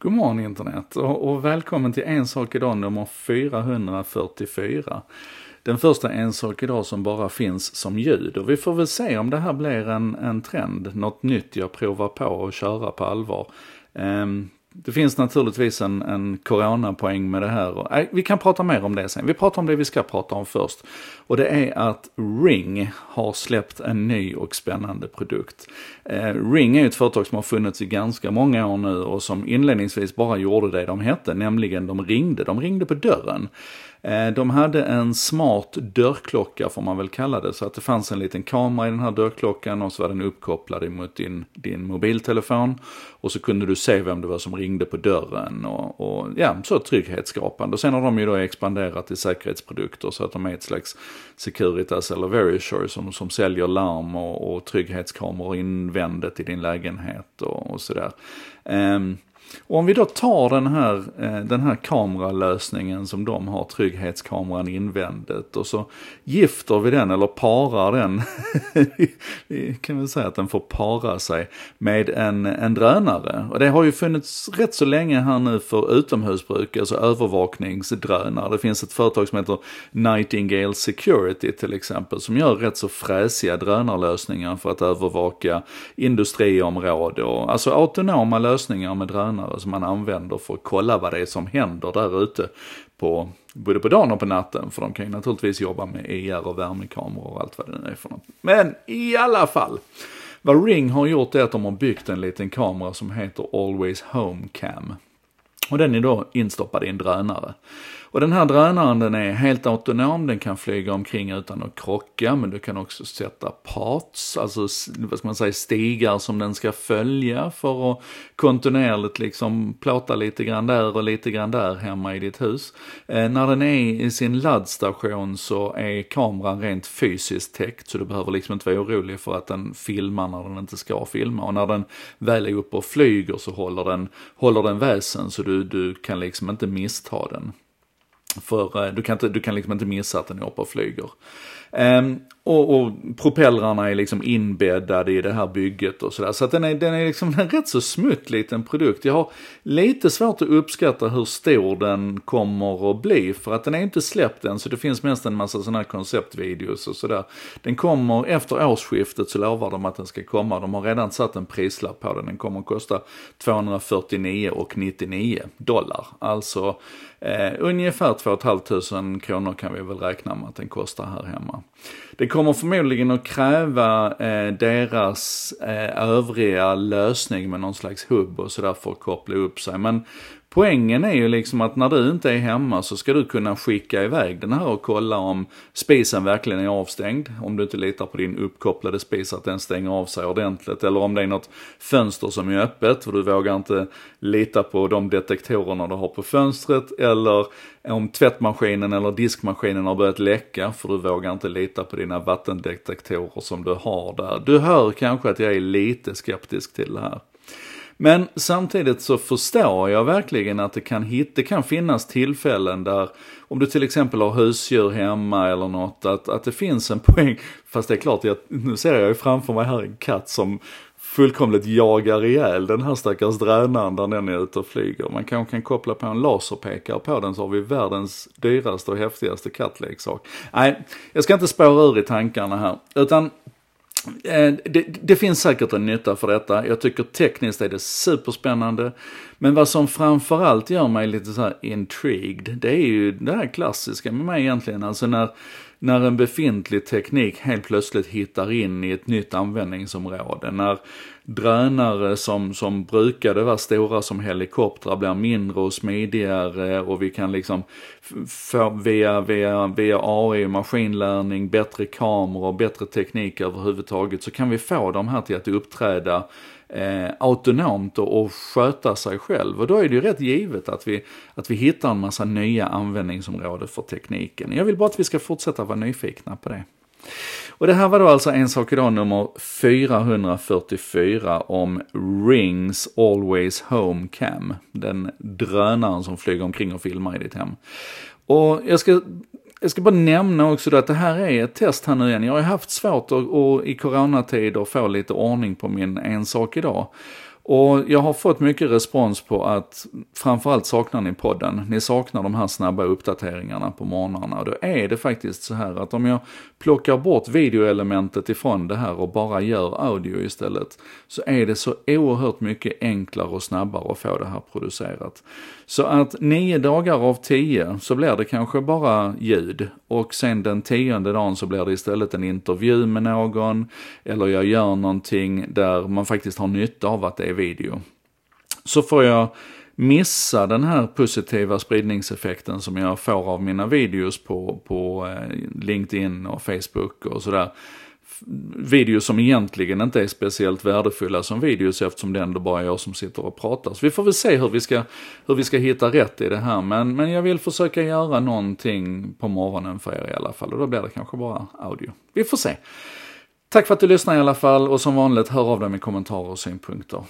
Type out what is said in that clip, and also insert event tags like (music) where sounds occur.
God morgon internet och, och välkommen till En sak idag nummer 444. Den första En sak idag som bara finns som ljud och vi får väl se om det här blir en, en trend, något nytt jag provar på och köra på allvar. Um, det finns naturligtvis en, en coronapoäng med det här. Och, vi kan prata mer om det sen. Vi pratar om det vi ska prata om först. Och det är att Ring har släppt en ny och spännande produkt. Eh, Ring är ett företag som har funnits i ganska många år nu och som inledningsvis bara gjorde det de hette, nämligen de ringde. De ringde på dörren. Eh, de hade en smart dörrklocka får man väl kalla det, så att det fanns en liten kamera i den här dörrklockan och så var den uppkopplad mot din, din mobiltelefon. Och så kunde du se vem det var som ringde ringde på dörren och, och ja, så trygghetsskapande. Och sen har de ju då expanderat till säkerhetsprodukter så att de är ett slags Securitas eller Verisure som, som säljer larm och, och trygghetskameror invändigt i din lägenhet och, och sådär. Um, och om vi då tar den här, eh, den här kameralösningen som de har, trygghetskameran invändigt och så gifter vi den eller parar den, (laughs) vi kan väl säga att den får para sig med en, en drönare. Och det har ju funnits rätt så länge här nu för utomhusbruk, alltså övervakningsdrönare. Det finns ett företag som heter Nightingale Security till exempel som gör rätt så fräsiga drönarlösningar för att övervaka industriområde och alltså autonoma lösningar med drönare drönare som man använder för att kolla vad det är som händer där ute på både på dagen och på natten. För de kan ju naturligtvis jobba med IR och värmekameror och allt vad det nu är för något. Men i alla fall. Vad Ring har gjort är att de har byggt en liten kamera som heter Always Home Cam. Och den är då instoppad i en drönare. Och den här drönaren den är helt autonom, den kan flyga omkring utan att krocka, men du kan också sätta parts, alltså vad ska man säga, stigar som den ska följa för att kontinuerligt liksom plåta lite grann där och lite grann där hemma i ditt hus. Eh, när den är i sin laddstation så är kameran rent fysiskt täckt, så du behöver liksom inte vara orolig för att den filmar när den inte ska filma. Och när den väl är uppe och flyger så håller den, håller den väsen så du, du kan liksom inte missta den. För eh, du kan, inte, du kan liksom inte missa att den är uppe och flyger. Um, och, och propellrarna är liksom inbäddade i det här bygget och sådär. Så att den är, den är liksom en rätt så smutt liten produkt. Jag har lite svårt att uppskatta hur stor den kommer att bli. För att den är inte släppt än så det finns mest en massa sådana här konceptvideos och sådär. Den kommer efter årsskiftet så lovar de att den ska komma. De har redan satt en prislapp på den. Den kommer att kosta 249,99 dollar. Alltså eh, ungefär 2 500 kronor kan vi väl räkna med att den kostar här hemma. Det kommer förmodligen att kräva eh, deras eh, övriga lösning med någon slags hubb och sådär för att koppla upp sig. Men Poängen är ju liksom att när du inte är hemma så ska du kunna skicka iväg den här och kolla om spisen verkligen är avstängd. Om du inte litar på din uppkopplade spis att den stänger av sig ordentligt. Eller om det är något fönster som är öppet och du vågar inte lita på de detektorerna du har på fönstret. Eller om tvättmaskinen eller diskmaskinen har börjat läcka för du vågar inte lita på dina vattendetektorer som du har där. Du hör kanske att jag är lite skeptisk till det här. Men samtidigt så förstår jag verkligen att det kan, hit, det kan finnas tillfällen där, om du till exempel har husdjur hemma eller något, att, att det finns en poäng. Fast det är klart, jag, nu ser jag ju framför mig här en katt som fullkomligt jagar ihjäl den här stackars drönaren där den är ute och flyger. Man kanske kan koppla på en laserpekare på den så har vi världens dyraste och häftigaste kattleksak. Nej, jag ska inte spåra ur i tankarna här. Utan Eh, det, det, finns säkert en nytta för detta. Jag tycker tekniskt är det superspännande. Men vad som framförallt gör mig lite så här intrigued, det är ju det här klassiska med mig egentligen. Alltså när, när en befintlig teknik helt plötsligt hittar in i ett nytt användningsområde. När drönare som, som brukade vara stora som helikoptrar blir mindre och smidigare och vi kan liksom få via, via, via AI, maskinlärning, bättre kameror, bättre teknik överhuvudtaget så kan vi få de här till att uppträda eh, autonomt och, och sköta sig själv. Och då är det ju rätt givet att vi, att vi hittar en massa nya användningsområden för tekniken. Jag vill bara att vi ska fortsätta vara nyfikna på det. Och det här var då alltså En sak idag nummer 444 om Rings Always Home Cam. Den drönaren som flyger omkring och filmar i ditt hem. Och jag ska jag ska bara nämna också då att det här är ett test här nu igen. Jag har haft svårt att, att i coronatider få lite ordning på min En sak idag. Och jag har fått mycket respons på att framförallt saknar ni podden. Ni saknar de här snabba uppdateringarna på morgnarna. Och då är det faktiskt så här att om jag plockar bort videoelementet ifrån det här och bara gör audio istället. Så är det så oerhört mycket enklare och snabbare att få det här producerat. Så att nio dagar av tio så blir det kanske bara ljud. Och sen den tionde dagen så blir det istället en intervju med någon. Eller jag gör någonting där man faktiskt har nytta av att det är video. Så får jag missa den här positiva spridningseffekten som jag får av mina videos på, på eh, LinkedIn och Facebook och sådär. Videos som egentligen inte är speciellt värdefulla som videos eftersom det ändå bara är jag som sitter och pratar. Så vi får väl se hur vi ska, hur vi ska hitta rätt i det här. Men, men jag vill försöka göra någonting på morgonen för er i alla fall och då blir det kanske bara audio. Vi får se. Tack för att du lyssnar i alla fall och som vanligt hör av dig med kommentarer och synpunkter.